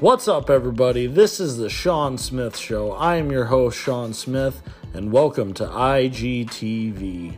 What's up, everybody? This is the Sean Smith Show. I am your host, Sean Smith, and welcome to IGTV.